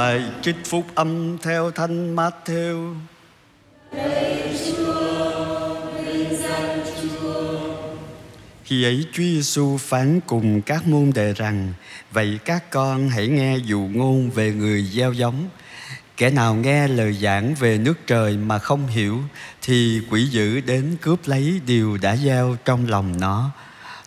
Bài trích phúc âm theo thanh Matthew. Khi ấy Chúa Giêsu phán cùng các môn đệ rằng, Vậy các con hãy nghe dụ ngôn về người gieo giống. Kẻ nào nghe lời giảng về nước trời mà không hiểu, Thì quỷ dữ đến cướp lấy điều đã gieo trong lòng nó.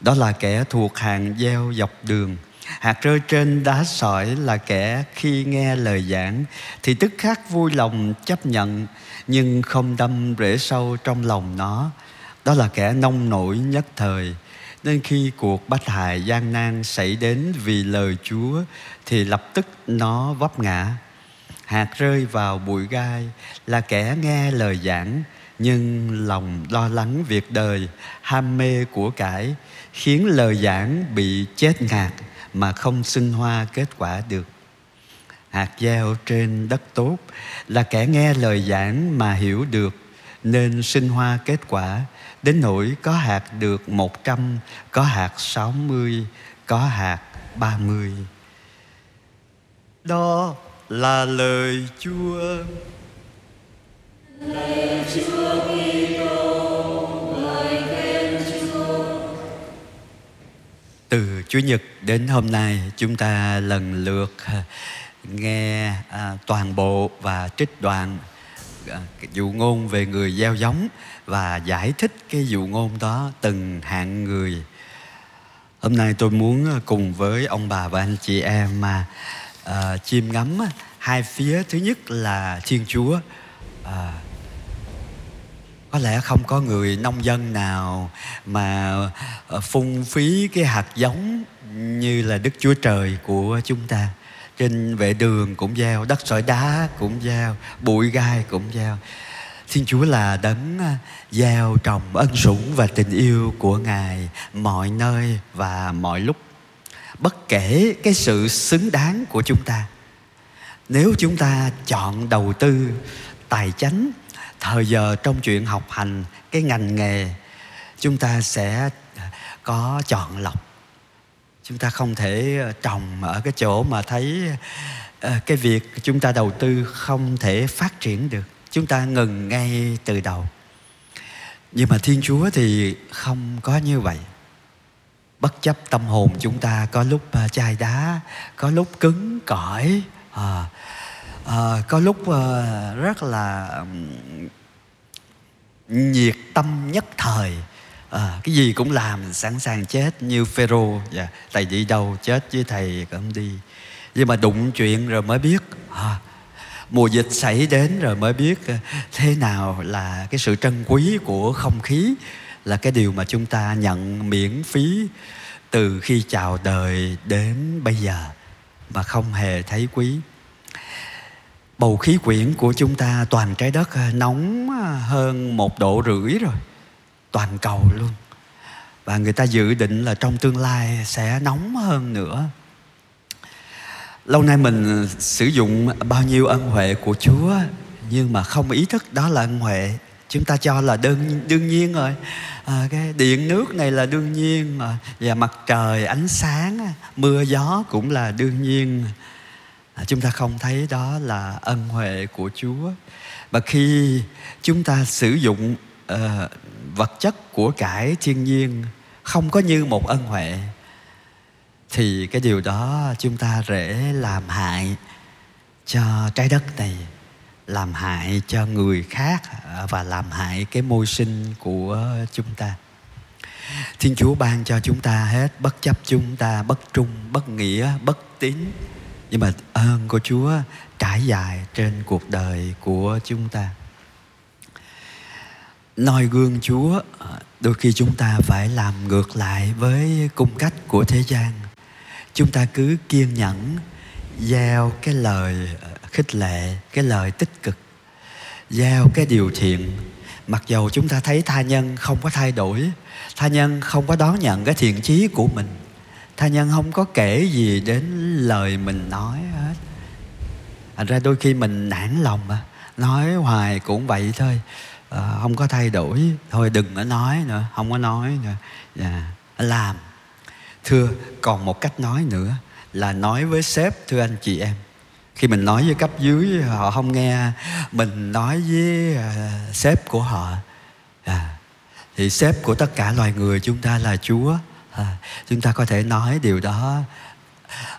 Đó là kẻ thuộc hàng gieo dọc đường. Hạt rơi trên đá sỏi là kẻ khi nghe lời giảng Thì tức khắc vui lòng chấp nhận Nhưng không đâm rễ sâu trong lòng nó Đó là kẻ nông nổi nhất thời nên khi cuộc bách hại gian nan xảy đến vì lời Chúa thì lập tức nó vấp ngã. Hạt rơi vào bụi gai là kẻ nghe lời giảng nhưng lòng lo lắng việc đời, ham mê của cải khiến lời giảng bị chết ngạt mà không sinh hoa kết quả được. Hạt gieo trên đất tốt là kẻ nghe lời giảng mà hiểu được, nên sinh hoa kết quả. Đến nỗi có hạt được một trăm, Có hạt sáu mươi, Có hạt ba mươi. Đó là lời Chúa. Lời Chúa Chủ Chúa Nhật đến hôm nay chúng ta lần lượt à, nghe à, toàn bộ và trích đoạn à, dụ ngôn về người gieo giống và giải thích cái dụ ngôn đó từng hạng người. Hôm nay tôi muốn à, cùng với ông bà và anh chị em mà à, à chiêm ngắm hai phía. Thứ nhất là thiên chúa à, có lẽ không có người nông dân nào mà ờ, phung phí cái hạt giống như là đức chúa trời của chúng ta trên vệ đường cũng gieo đất sỏi đá cũng gieo bụi gai cũng gieo Thiên Chúa là đấng gieo trồng ân sủng và tình yêu của Ngài mọi nơi và mọi lúc. Bất kể cái sự xứng đáng của chúng ta. Nếu chúng ta chọn đầu tư tài chánh, thời giờ trong chuyện học hành, cái ngành nghề, chúng ta sẽ có chọn lọc. Chúng ta không thể ờ, trồng ở cái chỗ mà thấy ờ, cái việc chúng ta đầu tư không thể phát triển được. Chúng ta ngừng ngay từ đầu. Nhưng mà thiên chúa thì không có như vậy. Bất chấp tâm hồn chúng ta có lúc ờ, chai đá có lúc cứng cỏi à, à, có lúc uh, rất là nhiệt tâm nhất thời. À, cái gì cũng làm sẵn sàng chết như phêrô. Yeah, dạ, thầy đi đâu chết với thầy cũng đi. Nhưng mà đụng chuyện rồi mới biết à, mùa dịch xảy đến rồi mới biết thế nào là cái sự trân quý của không khí là cái điều mà chúng ta nhận miễn phí từ khi chào đời đến bây giờ mà không hề thấy quý bầu khí quyển của chúng ta toàn trái đất à, nóng à, hơn một độ rưỡi rồi. Toàn cầu luôn. Và người ta dự định là trong tương lai sẽ nóng hơn nữa. Lâu nay mình à, sử dụng bao nhiêu ân huệ của chúa nhưng mà không ý thức đó là ân huệ. Chúng ta cho là đơn đương nhiên rồi. À, cái điện nước này là đương nhiên à, và mặt trời ánh sáng mưa gió cũng là đương nhiên. À, chúng ta không thấy đó là ân huệ của chúa. Và khi chúng ta sử dụng uh, vật chất của cải thiên nhiên không có như một ân huệ thì cái điều đó chúng ta rễ làm hại cho trái đất này làm hại cho người khác và làm hại cái môi sinh của chúng ta. Thiên chúa ban cho chúng ta hết bất chấp chúng ta bất trung bất nghĩa bất tín nhưng mà ơn của chúa trải dài trên cuộc đời của chúng ta. Noi gương chúa, đôi khi chúng ta phải làm ngược lại với cung cách của thế gian. Chúng ta cứ kiên nhẫn, gieo cái lời ờ, khích lệ, cái lời tích cực. Gieo cái điều thiện. Mặc dầu chúng ta thấy tha nhân không có thay đổi, tha nhân không có đón nhận cái thiện chí của mình tha nhân không có kể gì đến lời mình nói hết. Thành ra đôi khi mình nản lòng mà. Nói hoài cũng vậy thôi. À, không có thay đổi. Thôi đừng có nói nữa. Không có nói nữa. Yeah. Làm. Thưa còn một cách nói nữa là nói với sếp thưa anh chị em. Khi mình nói với cấp dưới họ không nghe mình nói với uh, sếp của họ. À, thì sếp của tất cả loài người chúng ta là chúa à, chúng ta có thể nói điều đó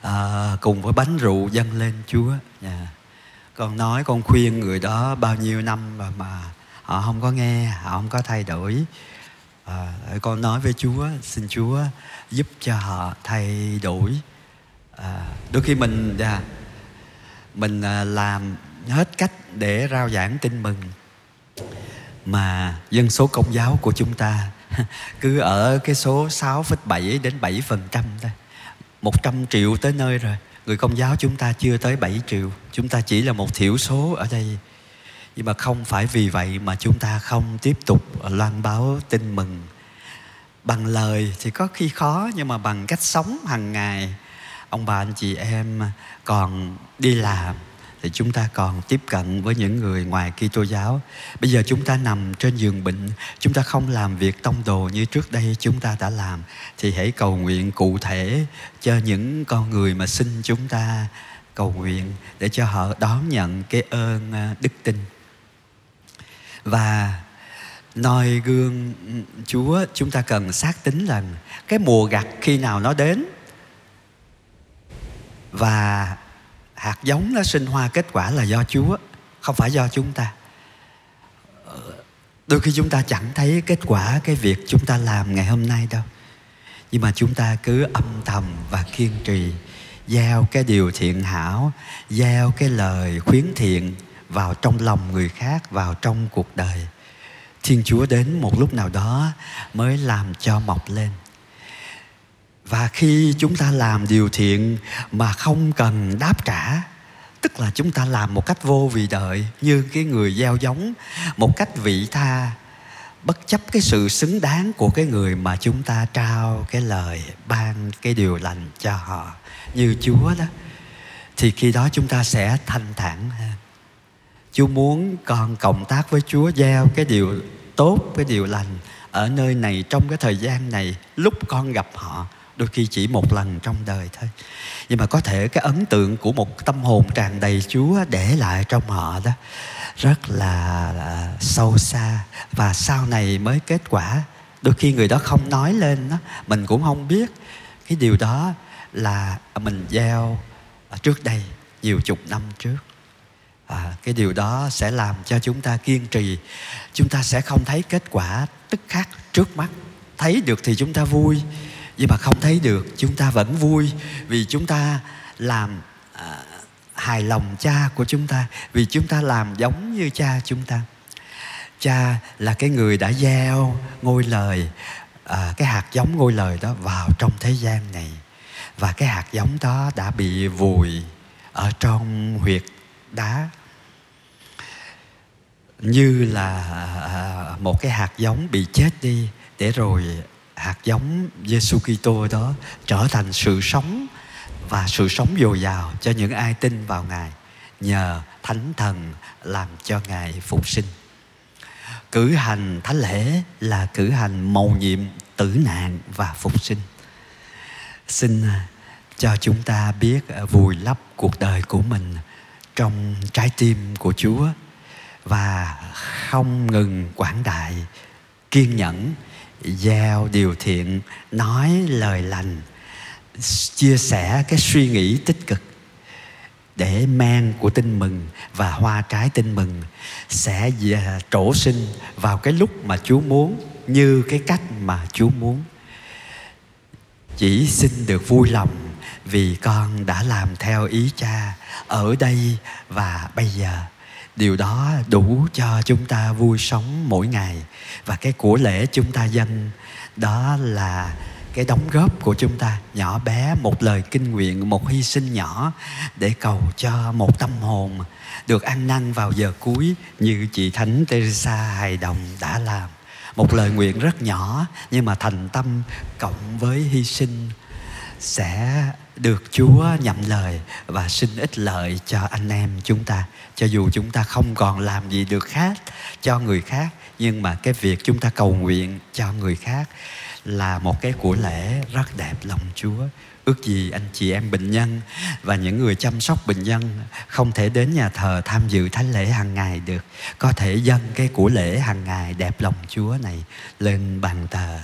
à, cùng với bánh rượu dâng lên chúa. Yeah. Con nói con khuyên người đó bao nhiêu năm mà, mà họ không có nghe họ không có thay đổi. À, con nói với chúa xin chúa giúp cho họ thay đổi. À, đôi khi mình yeah, mình à, làm hết cách để rao giảng tin mừng mà dân số công giáo của chúng ta cứ ở cái số 6,7 đến 7 phần trăm thôi. 100 triệu tới nơi rồi. Người công giáo chúng ta chưa tới 7 triệu. Chúng ta chỉ là một thiểu số ở đây. Nhưng mà không phải vì vậy mà chúng ta không tiếp tục loan báo tin mừng. Bằng lời thì có khi khó nhưng mà bằng cách sống hàng ngày ông bà anh chị em còn đi làm thì chúng ta còn tiếp cận với những người ngoài Kitô giáo. Bây giờ chúng ta nằm trên giường bệnh, chúng ta không làm việc tông đồ như trước đây chúng ta đã làm thì hãy cầu nguyện cụ thể cho những con người mà xin chúng ta cầu nguyện để cho họ đón nhận cái ơn à, đức tin. Và noi gương ừ, Chúa chúng ta cần xác tính rằng cái mùa gặt khi nào nó đến và hạt giống nó sinh hoa kết quả là do Chúa, không phải do chúng ta. Ờ, đôi khi chúng ta chẳng thấy kết quả cái việc chúng ta làm ngày hôm nay đâu. Nhưng mà chúng ta cứ âm thầm và kiên trì, gieo cái điều thiện hảo, gieo cái lời khuyến thiện vào trong lòng người khác, vào trong cuộc đời. Thiên chúa đến một lúc nào đó mới làm cho mọc lên và khi chúng ta làm điều thiện mà không cần đáp trả, tức là chúng ta làm một cách vô vì đợi, như cái người gieo giống, một cách vị tha, bất chấp cái sự xứng đáng của cái người mà chúng ta trao cái lời ban cái điều lành cho họ, như chúa đó, thì khi đó chúng ta sẽ thanh thản chúa muốn con cộng tác với chúa, gieo cái điều tốt, cái điều lành ở nơi này trong cái thời gian này, lúc con gặp họ đôi khi chỉ một lần trong đời thôi. Nhưng mà có thể cái ấn tượng của một tâm hồn tràn đầy chúa để lại trong họ đó rất là, là sâu xa. Và sau này mới kết quả. Đôi khi người đó không nói lên đó mình cũng không biết. Cái điều đó là mình gieo trước đây nhiều chục năm trước. À, cái điều đó sẽ làm cho chúng ta kiên trì. Chúng ta sẽ không thấy kết quả tức khắc trước mắt. Thấy được thì chúng ta vui nhưng mà không thấy được chúng ta vẫn vui vì chúng ta làm à, hài lòng cha của chúng ta vì chúng ta làm giống như cha chúng ta. Cha là cái người đã gieo ngôi lời à, cái hạt giống ngôi lời đó vào trong thế gian này. Và cái hạt giống đó đã bị vùi ở trong huyệt đá. Như là à, à một cái hạt giống bị chết đi để rồi hạt giống Giêsu Kitô đó trở thành sự sống và sự sống dồi dào cho những ai tin vào Ngài nhờ Thánh Thần làm cho Ngài phục sinh. Cử hành thánh lễ là cử hành mầu nhiệm tử nạn và phục sinh. Xin à, cho chúng ta biết à, vùi lấp cuộc đời của mình trong trái tim của Chúa và không ngừng quảng đại, kiên nhẫn gieo điều thiện, nói lời lành, chia sẻ cái suy nghĩ tích cực để men của tin mừng và hoa trái tin mừng sẽ à, trổ sinh vào cái lúc mà Chúa muốn, như cái cách mà Chúa muốn. Chỉ xin được vui lòng vì con đã làm theo ý cha ở đây và bây giờ điều đó đủ cho chúng ta vui sống mỗi ngày. Và cái của lễ chúng ta dâng, đó là cái đóng góp của chúng ta, nhỏ bé, một lời kinh nguyện, một hy sinh nhỏ để cầu cho một tâm hồn được ăn năn vào giờ cuối như chị thánh teresa hài đồng đã làm. Một lời nguyện rất nhỏ, nhưng mà thành tâm cộng với hy sinh sẽ được Chúa nhậm lời và xin ích lợi cho anh em chúng ta. Cho dù chúng ta không còn làm gì được khác cho người khác, nhưng mà cái việc chúng ta cầu nguyện cho người khác là một cái của lễ rất đẹp lòng Chúa. ước gì anh chị em bệnh nhân và những người chăm sóc bệnh nhân không thể đến nhà thờ tham dự thánh lễ hàng ngày được có thể dâng cái của lễ hàng ngày đẹp lòng chúa này lên bàn thờ